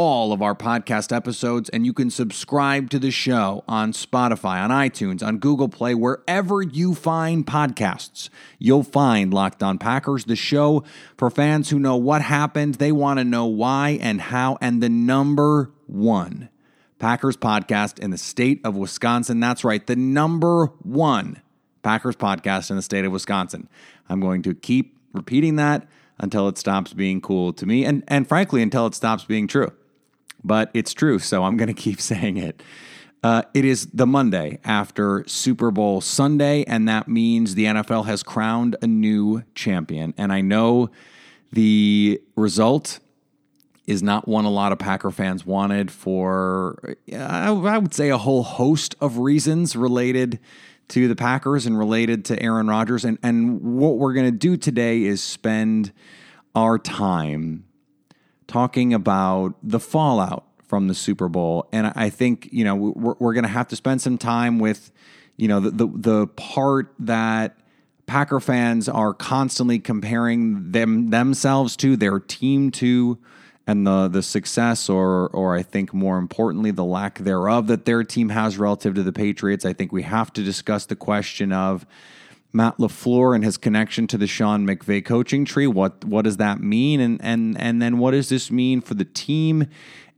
all of our podcast episodes, and you can subscribe to the show on Spotify, on iTunes, on Google Play, wherever you find podcasts. You'll find Locked On Packers, the show for fans who know what happened, they want to know why and how, and the number one Packers podcast in the state of Wisconsin. That's right, the number one Packers podcast in the state of Wisconsin. I'm going to keep repeating that until it stops being cool to me and and frankly until it stops being true. But it's true, so I'm going to keep saying it. Uh, it is the Monday after Super Bowl Sunday, and that means the NFL has crowned a new champion. And I know the result is not one a lot of Packer fans wanted for, I I would say, a whole host of reasons related to the Packers and related to Aaron Rodgers. And, and what we're going to do today is spend our time talking about the fallout from the Super Bowl. And I think, you know, we're, we're going to have to spend some time with, you know, the, the, the part that Packer fans are constantly comparing them themselves to, their team to, and the the success or or I think more importantly the lack thereof that their team has relative to the Patriots. I think we have to discuss the question of Matt LaFleur and his connection to the Sean McVay coaching tree. What what does that mean? And and and then what does this mean for the team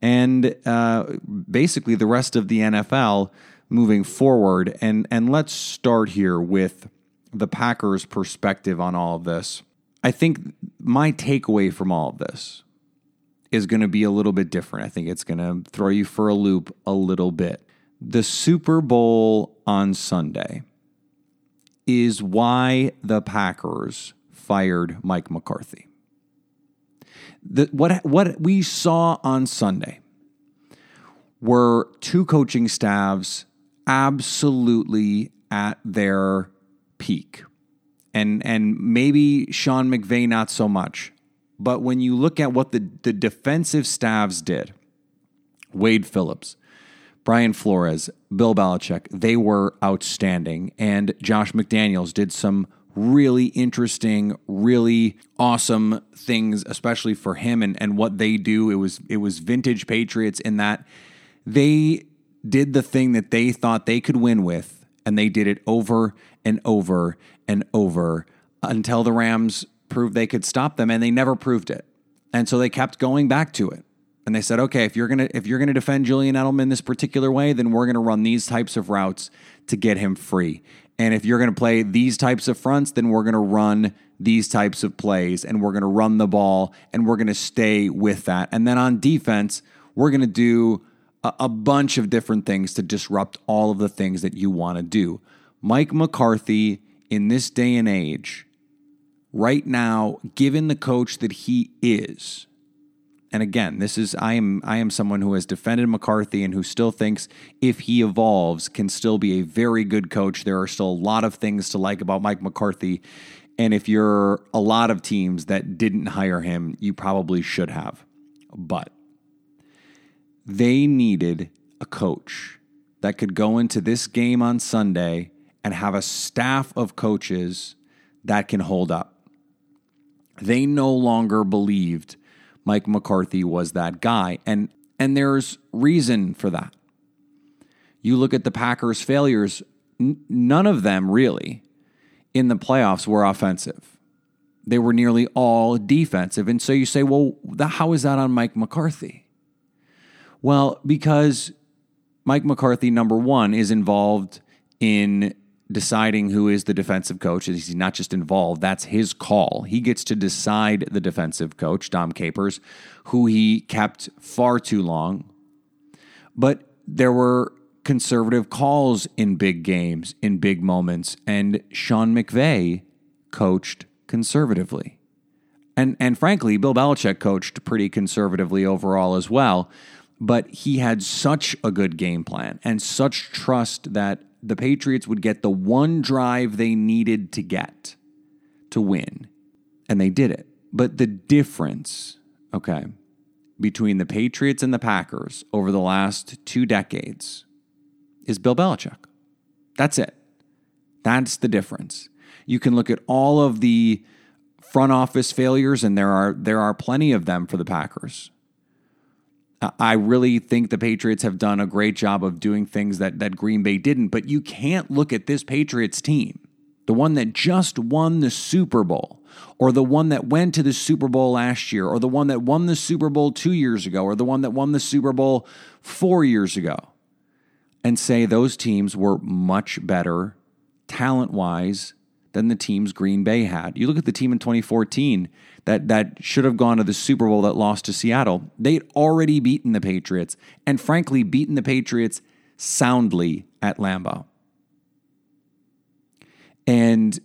and uh, basically the rest of the NFL moving forward? And and let's start here with the Packers' perspective on all of this. I think my takeaway from all of this is going to be a little bit different. I think it's going to throw you for a loop a little bit. The Super Bowl on Sunday is why the Packers fired Mike McCarthy. The, what, what we saw on Sunday were two coaching staffs absolutely at their peak. And, and maybe Sean McVay not so much. But when you look at what the, the defensive staffs did, Wade Phillips, Brian Flores, Bill Belichick, they were outstanding. And Josh McDaniels did some really interesting, really awesome things, especially for him and, and what they do. It was it was vintage Patriots in that they did the thing that they thought they could win with, and they did it over and over and over until the Rams proved they could stop them, and they never proved it. And so they kept going back to it. And they said, okay, if you're gonna if you're gonna defend Julian Edelman this particular way, then we're gonna run these types of routes to get him free. And if you're gonna play these types of fronts, then we're gonna run these types of plays and we're gonna run the ball and we're gonna stay with that. And then on defense, we're gonna do a, a bunch of different things to disrupt all of the things that you want to do. Mike McCarthy in this day and age, right now, given the coach that he is, and again, this is I am I am someone who has defended McCarthy and who still thinks if he evolves can still be a very good coach. There are still a lot of things to like about Mike McCarthy. And if you're a lot of teams that didn't hire him, you probably should have. But they needed a coach that could go into this game on Sunday and have a staff of coaches that can hold up. They no longer believed Mike McCarthy was that guy. And and there's reason for that. You look at the Packers' failures, n- none of them really in the playoffs were offensive. They were nearly all defensive. And so you say, well, how is that on Mike McCarthy? Well, because Mike McCarthy, number one, is involved in deciding who is the defensive coach. He's not just involved, that's his call. He gets to decide the defensive coach, Dom Capers, who he kept far too long. But there were conservative calls in big games, in big moments, and Sean McVay coached conservatively. And and frankly, Bill Belichick coached pretty conservatively overall as well, but he had such a good game plan and such trust that the Patriots would get the one drive they needed to get to win. And they did it. But the difference, okay, between the Patriots and the Packers over the last two decades is Bill Belichick. That's it. That's the difference. You can look at all of the front office failures, and there are there are plenty of them for the Packers. Uh, I really think the Patriots have done a great job of doing things that that Green Bay didn't, but you can't look at this Patriots team, the one that just won the Super Bowl, or the one that went to the Super Bowl last year, or the one that won the Super Bowl 2 years ago, or the one that won the Super Bowl 4 years ago and say those teams were much better talent-wise than the teams Green Bay had. You look at the team in 2014 that that should have gone to the Super Bowl that lost to Seattle. They'd already beaten the Patriots and frankly beaten the Patriots soundly at Lambeau. And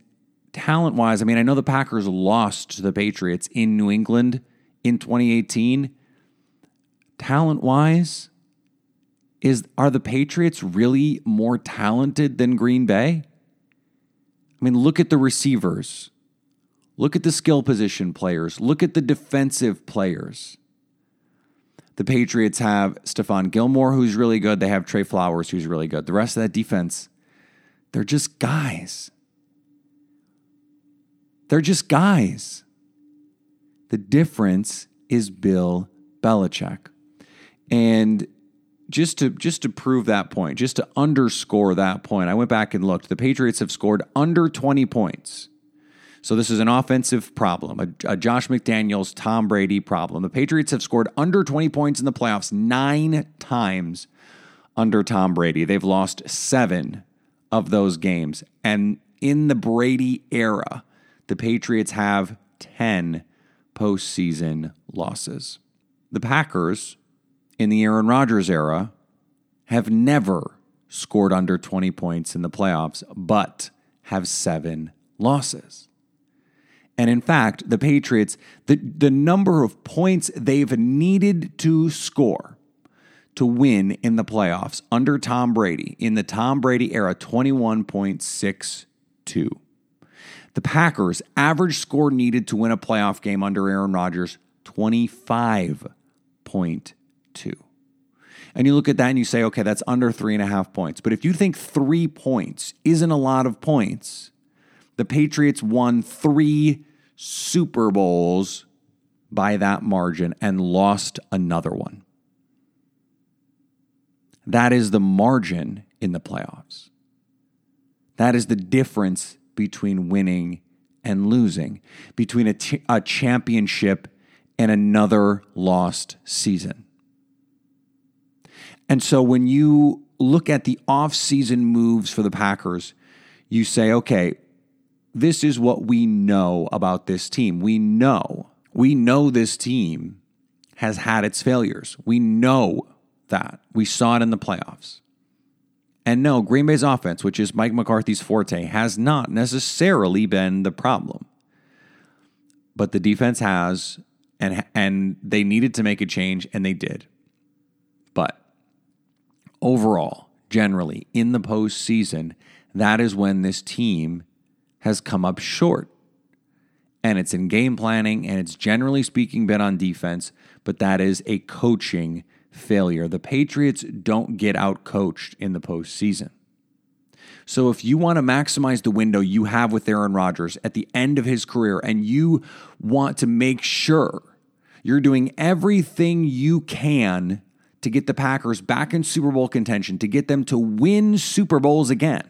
talent-wise, I mean, I know the Packers lost to the Patriots in New England in 2018. Talent-wise, is are the Patriots really more talented than Green Bay? I mean, look at the receivers. Look at the skill position players. Look at the defensive players. The Patriots have Stephon Gilmore, who's really good. They have Trey Flowers, who's really good. The rest of that defense, they're just guys. They're just guys. The difference is Bill Belichick. And just to just to prove that point, just to underscore that point, I went back and looked. The Patriots have scored under 20 points. So this is an offensive problem, a, a, Josh McDaniels, Tom Brady problem. The Patriots have scored under 20 points in the playoffs nine times under Tom Brady. They've lost seven of those games. And in the Brady era, the Patriots have 10 postseason losses. The Packers in the Aaron Rodgers era have never scored under 20 points in the playoffs, but have seven losses. And in fact, the Patriots, the, the number of points they've needed to score to win in the playoffs under Tom Brady in the Tom Brady era 21.62. The Packers' average score needed to win a playoff game under Aaron Rodgers 25.2 two. And you look at that and you say, okay, that's under three and a half points. But if you think three points isn't a lot of points, the Patriots won three Super Bowls by that margin and lost another one. That is the margin in the playoffs. That is the difference between winning and losing, between a, t- a championship and another lost season. And so when you look at the offseason moves for the Packers, you say, okay, this is what we know about this team. We know, we know this team has had its failures. We know that. We saw it in the playoffs. And no, Green Bay's offense, which is Mike McCarthy's forte, has not necessarily been the problem. But the defense has, and and they needed to make a change, and they did. But overall, generally, in the postseason, that is when this team has come up short. And it's in game planning, and it's generally speaking been on defense, but that is a coaching failure. The Patriots don't get out coached in the postseason. So if you want to maximize the window you have with Aaron Rodgers at the end of his career and you want to make sure you're doing everything you can to get the Packers back in Super Bowl contention, to get them to win Super Bowls again,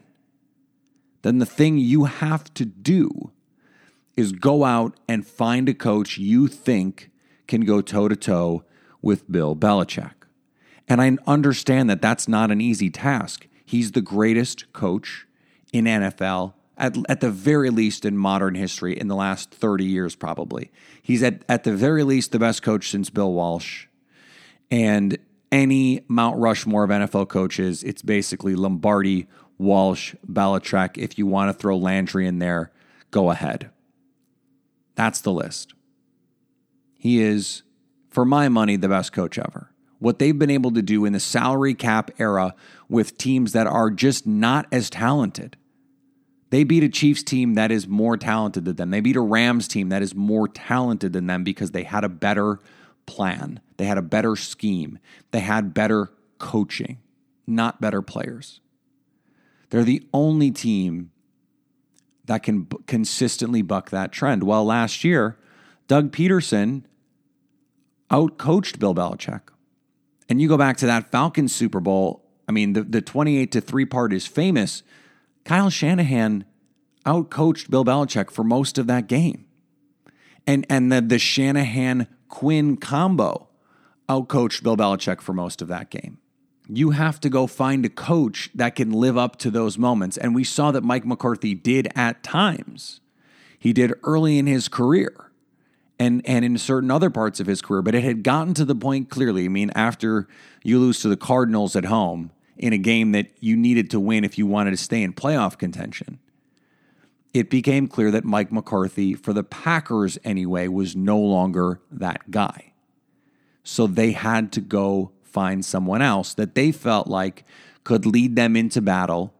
then the thing you have to do is go out and find a coach you think can go toe to toe with Bill Belichick. And I understand that that's not an easy task. He's the greatest coach in NFL, at, at the very least in modern history, in the last 30 years, probably. He's at, at the very least the best coach since Bill Walsh. And any Mount Rushmore of NFL coaches, it's basically Lombardi, Walsh, Belichick. If you want to throw Landry in there, go ahead. That's the list. He is, for my money, the best coach ever. What they've been able to do in the salary cap era with teams that are just not as talented. They beat a Chiefs team that is more talented than them. They beat a Rams team that is more talented than them because they had a better plan. They had a better scheme. They had better coaching, not better players. They're the only team that can b- consistently buck that trend. Well, last year, Doug Pederson outcoached Bill Belichick. And you go back to that Falcons Super Bowl, I mean, the, the 28 to 3 part is famous. Kyle Shanahan outcoached Bill Belichick for most of that game. And, and the, the Shanahan Quinn combo outcoached Bill Belichick for most of that game. You have to go find a coach that can live up to those moments. And we saw that Mike McCarthy did at times. He did early in his career and, and in certain other parts of his career, but it had gotten to the point clearly. I mean, after you lose to the Cardinals at home in a game that you needed to win if you wanted to stay in playoff contention, it became clear that Mike McCarthy, for the Packers anyway, was no longer that guy. So they had to go find someone else that they felt like could lead them into battle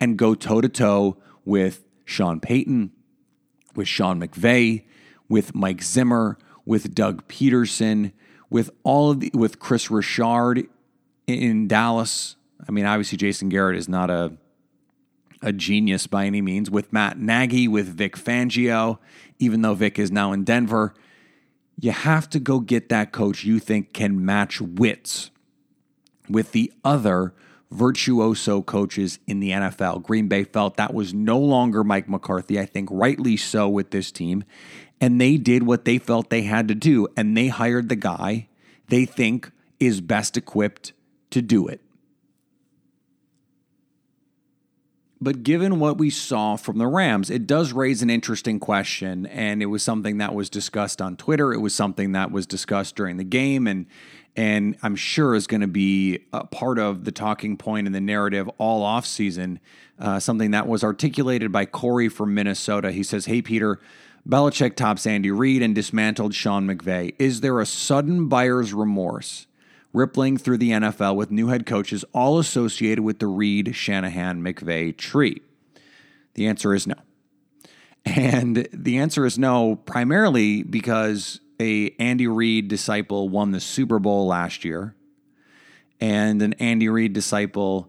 and go toe to toe with Sean Payton, with Sean McVay, with Mike Zimmer, with Doug Pederson, with all of the, with Kris Richard in Dallas. I mean, obviously Jason Garrett is not a a genius by any means. With Matt Nagy, with Vic Fangio, even though Vic is now in Denver, you have to go get that coach you think can match wits with the other virtuoso coaches in the NFL. Green Bay felt that was no longer Mike McCarthy, I think rightly so with this team. And they did what they felt they had to do, and they hired the guy they think is best equipped to do it. But given what we saw from the Rams, it does raise an interesting question. And it was something that was discussed on Twitter. It was something that was discussed during the game. And and I'm sure is going to be a part of the talking point in the narrative all off season. Uh, something that was articulated by Corey from Minnesota. He says, "Hey Peter, Belichick tops Andy Reid and dismantled Sean McVay. Is there a sudden buyer's remorse rippling through the NFL with new head coaches all associated with the Reid, Shanahan, McVay tree? The answer is no. And the answer is no, primarily because a Andy Reid disciple won the Super Bowl last year, and an Andy Reid disciple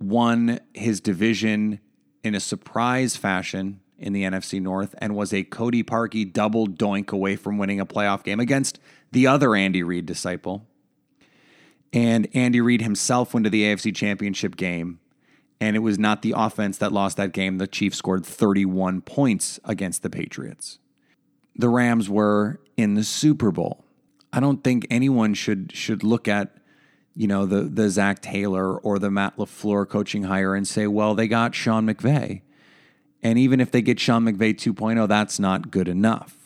won his division in a surprise fashion in the NFC North and was a Cody Parkey double doink away from winning a playoff game against the other Andy Reid disciple. And Andy Reid himself went to the AFC Championship game, and it was not the offense that lost that game. The Chiefs scored 31 points against the Patriots. The Rams were in the Super Bowl. I don't think anyone should should look at you know the the Zac Taylor or the Matt LaFleur coaching hire and say, well, they got Sean McVay. And even if they get Sean McVay 2.0, that's not good enough.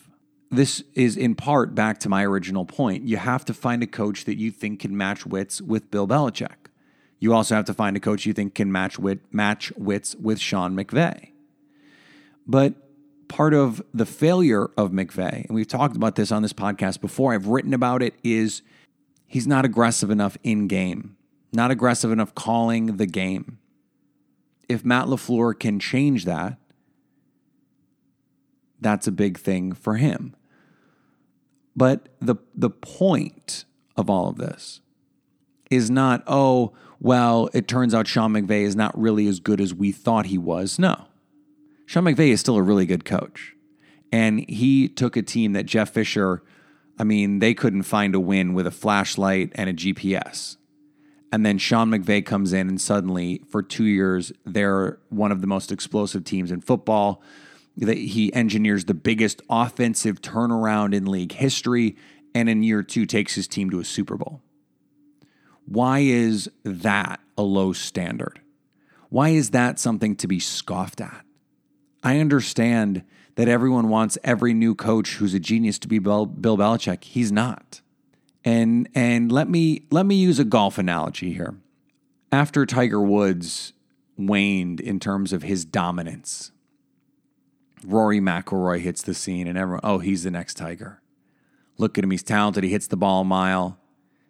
This is in part back to my original point. You have to find a coach that you think can match wits with Bill Belichick. You also have to find a coach you think can match wit match wits with Sean McVay. But part of the failure of McVay, and we've talked about this on this podcast before, I've written about it, is he's not aggressive enough in game, not aggressive enough calling the game. If Matt LaFleur can change that, that's a big thing for him. But the the point of all of this is not, oh, well, it turns out Sean McVay is not really as good as we thought he was. No. Sean McVay is still a really good coach. And he took a team that Jeff Fisher, I mean, they couldn't find a win with a flashlight and a GPS. And then Sean McVay comes in, and suddenly, for two years, they're one of the most explosive teams in football he engineers the biggest offensive turnaround in league history, and in year two takes his team to a Super Bowl. Why is that a low standard? Why is that something to be scoffed at? I understand that everyone wants every new coach who's a genius to be Bill, Bill Belichick. He's not. And and let me let me use a golf analogy here. After Tiger Woods waned in terms of his dominance, Rory McIlroy hits the scene, and everyone, oh, he's the next Tiger. Look at him; he's talented. He hits the ball a mile.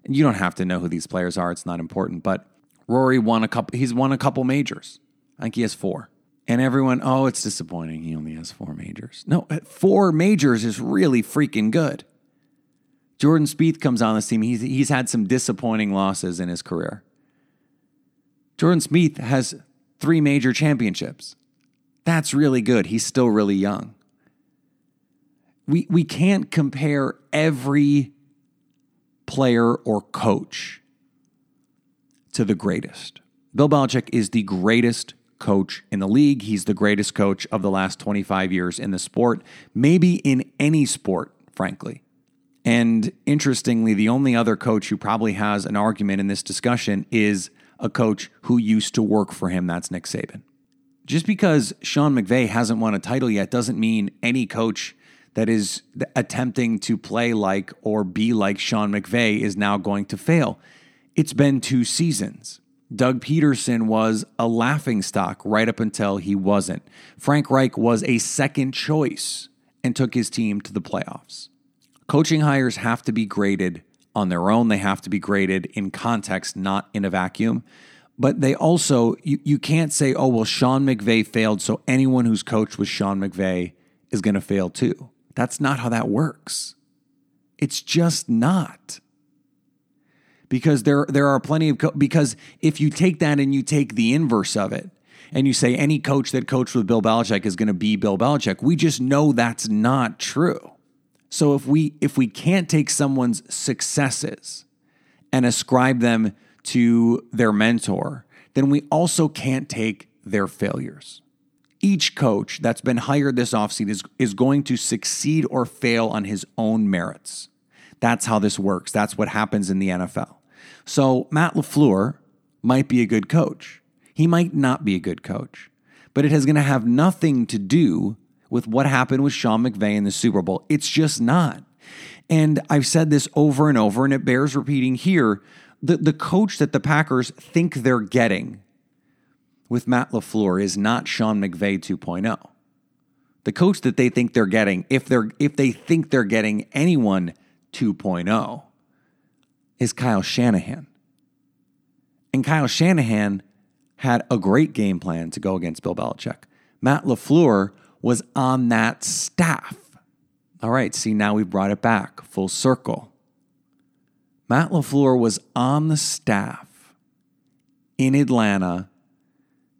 And you don't have to know who these players are; it's not important. But Rory won a couple. He's won a couple majors. I think he has four. And everyone, oh, it's disappointing. He only has four majors. No, four majors is really freaking good. Jordan Spieth comes on this team. He's, he's had some disappointing losses in his career. Jordan Spieth has three major championships. That's really good. He's still really young. We, we can't compare every player or coach to the greatest. Bill Belichick is the greatest coach in the league. He's the greatest coach of the last 25 years in the sport, maybe in any sport, frankly. And interestingly, the only other coach who probably has an argument in this discussion is a coach who used to work for him. That's Nick Saban. Just because Sean McVay hasn't won a title yet doesn't mean any coach that is attempting to play like or be like Sean McVay is now going to fail. It's been two seasons. Doug Pederson was a laughing stock right up until he wasn't. Frank Reich was a second choice and took his team to the playoffs. Coaching hires have to be graded on their own, they have to be graded in context, not in a vacuum. But they also, you, you can't say, oh, well, Sean McVay failed, so anyone who's coached with Sean McVay is going to fail too. That's not how that works. It's just not because there there are plenty of co- because if you take that and you take the inverse of it and you say any coach that coached with Bill Belichick is going to be Bill Belichick, we just know that's not true. So if we if we can't take someone's successes and ascribe them to their mentor, then we also can't take their failures. Each coach that's been hired this offseason is, is going to succeed or fail on his own merits. That's how this works. That's what happens in the NFL. So Matt LaFleur might be a good coach. He might not be a good coach, but it is going to have nothing to do with what happened with Sean McVay in the Super Bowl. It's just not. And I've said this over and over, and it bears repeating here. The, the coach that the Packers think they're getting with Matt LaFleur is not Sean McVay 2.0. The coach that they think they're getting, if they're if they think they're getting anyone 2.0, is Kyle Shanahan. And Kyle Shanahan had a great game plan to go against Bill Belichick. Matt LaFleur was on that staff. All right, see, now we've brought it back full circle. Matt LaFleur was on the staff in Atlanta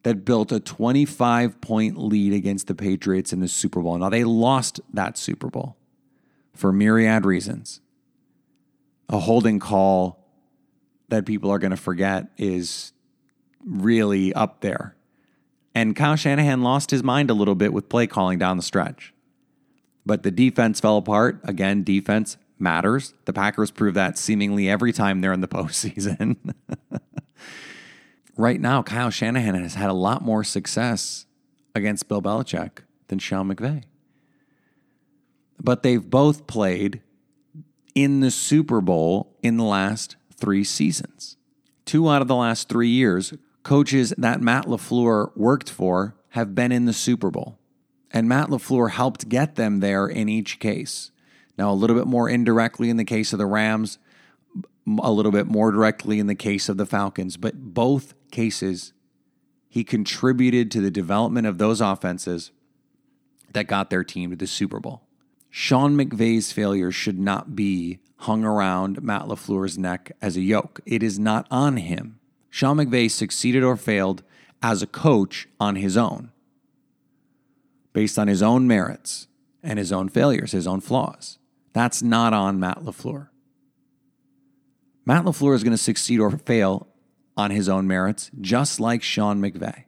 that built a 25 point lead against the Patriots in the Super Bowl. Now, they lost that Super Bowl for myriad reasons a holding call that people are going to forget is really up there. And Kyle Shanahan lost his mind a little bit with play calling down the stretch. But the defense fell apart. Again, defense matters. The Packers prove that seemingly every time they're in the postseason. right now, Kyle Shanahan has had a lot more success against Bill Belichick than Sean McVay. But they've both played in the Super Bowl in the last three seasons. Two out of the last three years, coaches that Matt LaFleur worked for have been in the Super Bowl. And Matt LaFleur helped get them there in each case. Now, a little bit more indirectly in the case of the Rams, a little bit more directly in the case of the Falcons, but both cases, he contributed to the development of those offenses that got their team to the Super Bowl. Sean McVay's failure should not be hung around Matt LaFleur's neck as a yoke. It is not on him. Sean McVay succeeded or failed as a coach on his own, based on his own merits and his own failures, his own flaws. That's not on Matt LaFleur. Matt LaFleur is going to succeed or fail on his own merits, just like Sean McVay.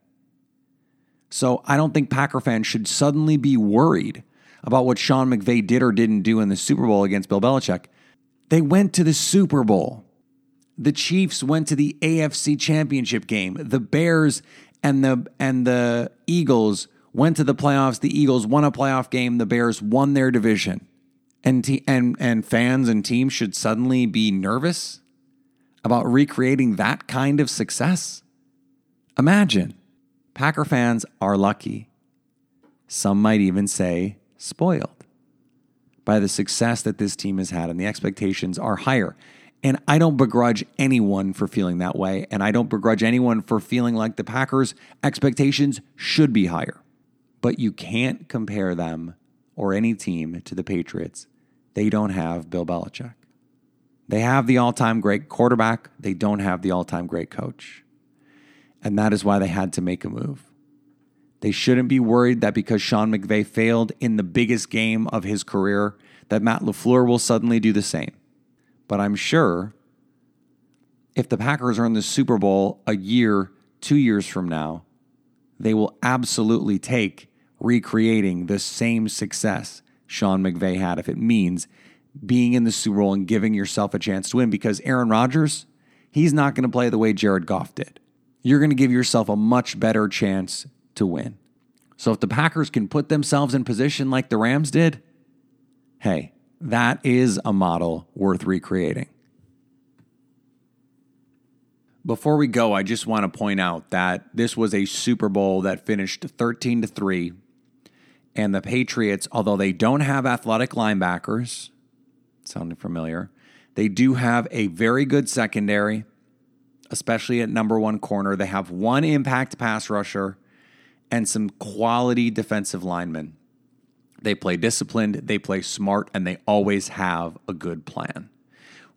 So I don't think Packer fans should suddenly be worried about what Sean McVay did or didn't do in the Super Bowl against Bill Belichick. They went to the Super Bowl. The Chiefs went to the AFC Championship game. The Bears and the and the Eagles went to the playoffs. The Eagles won a playoff game. The Bears won their division, and te- and and fans and teams should suddenly be nervous about recreating that kind of success. Imagine, Packer fans are lucky. Some might even say spoiled by the success that this team has had, and the expectations are higher. And I don't begrudge anyone for feeling that way. And I don't begrudge anyone for feeling like the Packers' expectations should be higher. But you can't compare them or any team to the Patriots. They don't have Bill Belichick. They have the all time great quarterback, they don't have the all time great coach. And that is why they had to make a move. They shouldn't be worried that because Sean McVay failed in the biggest game of his career, that Matt LaFleur will suddenly do the same. But I'm sure if the Packers are in the Super Bowl a year, two years from now, they will absolutely take recreating the same success Sean McVay had if it means being in the Super Bowl and giving yourself a chance to win because Aaron Rodgers, he's not going to play the way Jared Goff did. You're going to give yourself a much better chance to win. So if the Packers can put themselves in position like the Rams did, hey, that is a model worth recreating. Before we go, I just want to point out that this was a Super Bowl that finished 13 to 3 and the Patriots, although they don't have athletic linebackers, sounding familiar, they do have a very good secondary, especially at number 1 corner. They have one impact pass rusher and some quality defensive linemen. They play disciplined, they play smart, and they always have a good plan.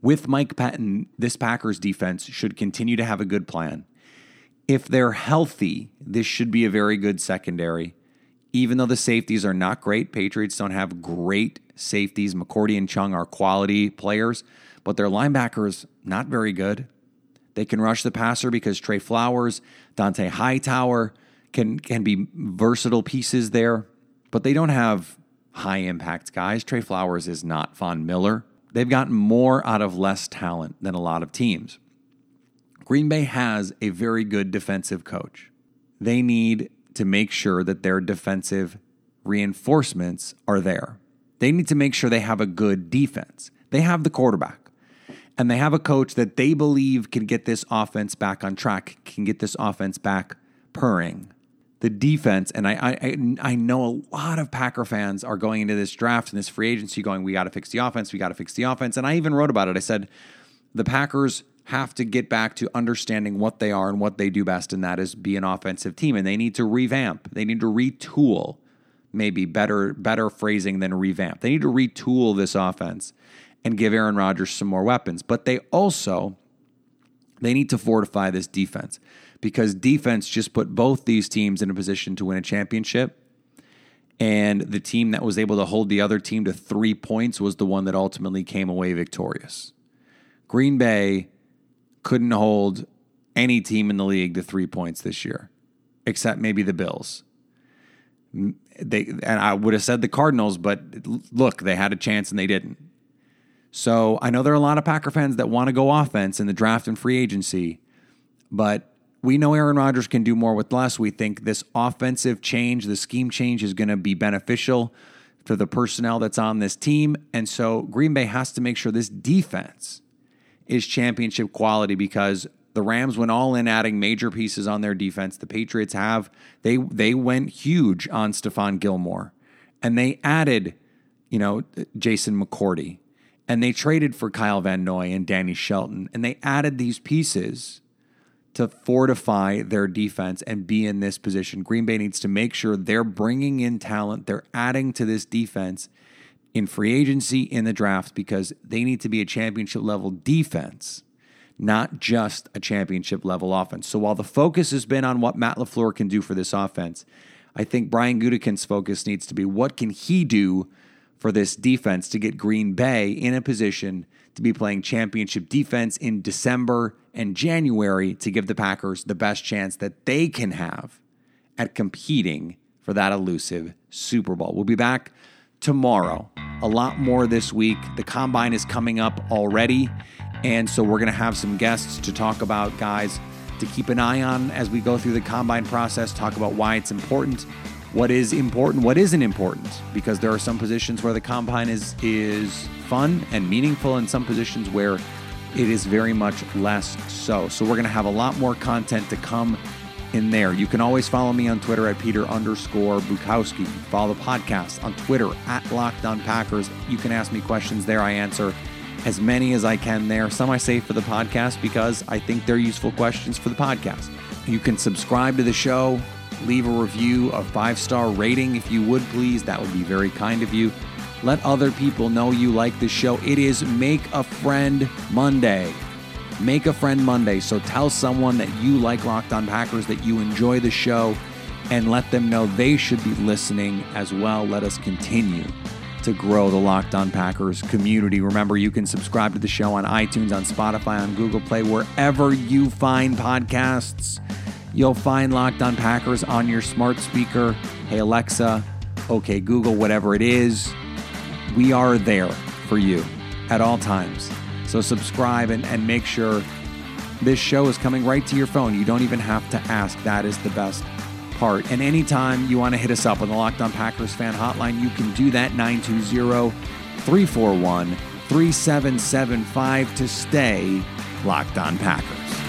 With Mike Pettine, this Packers defense should continue to have a good plan. If they're healthy, this should be a very good secondary. Even though the safeties are not great, Patriots don't have great safeties. McCourty and Chung are quality players, but their linebackers not very good. They can rush the passer because Trey Flowers, Dont'a Hightower can can be versatile pieces there but they don't have high impact guys. Trey Flowers is not Von Miller. They've gotten more out of less talent than a lot of teams. Green Bay has a very good defensive coach. They need to make sure that their defensive reinforcements are there. They need to make sure they have a good defense. They have the quarterback, and they have a coach that they believe can get this offense back on track, can get this offense back purring the defense, and I, I I know a lot of Packer fans are going into this draft and this free agency going, we got to fix the offense, we got to fix the offense, and I even wrote about it. I said the Packers have to get back to understanding what they are and what they do best, and that is be an offensive team, and they need to revamp, they need to retool, maybe better better phrasing than revamp. They need to retool this offense and give Aaron Rodgers some more weapons, but they also they need to fortify this defense because defense just put both these teams in a position to win a championship. And the team that was able to hold the other team to three points was the one that ultimately came away victorious. Green Bay couldn't hold any team in the league to three points this year, except maybe the Bills. They and I would have said the Cardinals, but look, they had a chance and they didn't. So I know there are a lot of Packer fans that want to go offense in the draft and free agency, but we know Aaron Rodgers can do more with less. We think this offensive change, the scheme change, is going to be beneficial for the personnel that's on this team. And so Green Bay has to make sure this defense is championship quality because the Rams went all in adding major pieces on their defense. The Patriots have they they went huge on Stephon Gilmore. And they added, you know, Jason McCourty. And they traded for Kyle Van Noy and Danny Shelton. And they added these pieces to fortify their defense and be in this position. Green Bay needs to make sure they're bringing in talent, they're adding to this defense in free agency, in the draft, because they need to be a championship level defense, not just a championship level offense. So while the focus has been on what Matt LaFleur can do for this offense, I think Brian Gutekunst's focus needs to be what can he do for this defense to get Green Bay in a position to be playing championship defense in December and January to give the Packers the best chance that they can have at competing for that elusive Super Bowl. We'll be back tomorrow. A lot more this week. The combine is coming up already. And so we're going to have some guests to talk about guys to keep an eye on as we go through the combine process, talk about why it's important, what is important, what isn't important, because there are some positions where the combine is is fun and meaningful, and some positions where it is very much less so. So we're going to have a lot more content to come in there. You can always follow me on Twitter at Peter underscore Bukowski. Follow the podcast on Twitter at Locked On Packers. You can ask me questions there. I answer as many as I can there. Some I save for the podcast because I think they're useful questions for the podcast. You can subscribe to the show, leave a review, a five star rating if you would please. That would be very kind of you. Let other people know you like the show. It is Make a Friend Monday. Make a Friend Monday. So tell someone that you like Locked On Packers, that you enjoy the show, and let them know they should be listening as well. Let us continue to grow the Locked On Packers community. Remember, you can subscribe to the show on iTunes, on Spotify, on Google Play, wherever you find podcasts. You'll find Locked On Packers on your smart speaker. Hey, Alexa, okay, Google, whatever it is. We are there for you at all times. So subscribe and, and make sure this show is coming right to your phone. You don't even have to ask. That is the best part. And anytime you want to hit us up on the Locked On Packers fan hotline, you can do that 920 341 3775 to stay Locked On Packers.